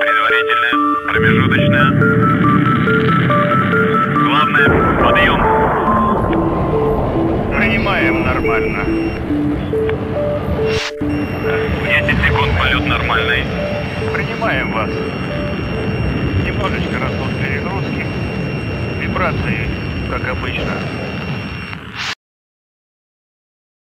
Предварительная, промежуточная. Главное, подъем. Принимаем нормально. 10 секунд полет нормальный. Принимаем вас. Немножечко растут перегрузки. Вибрации, как обычно.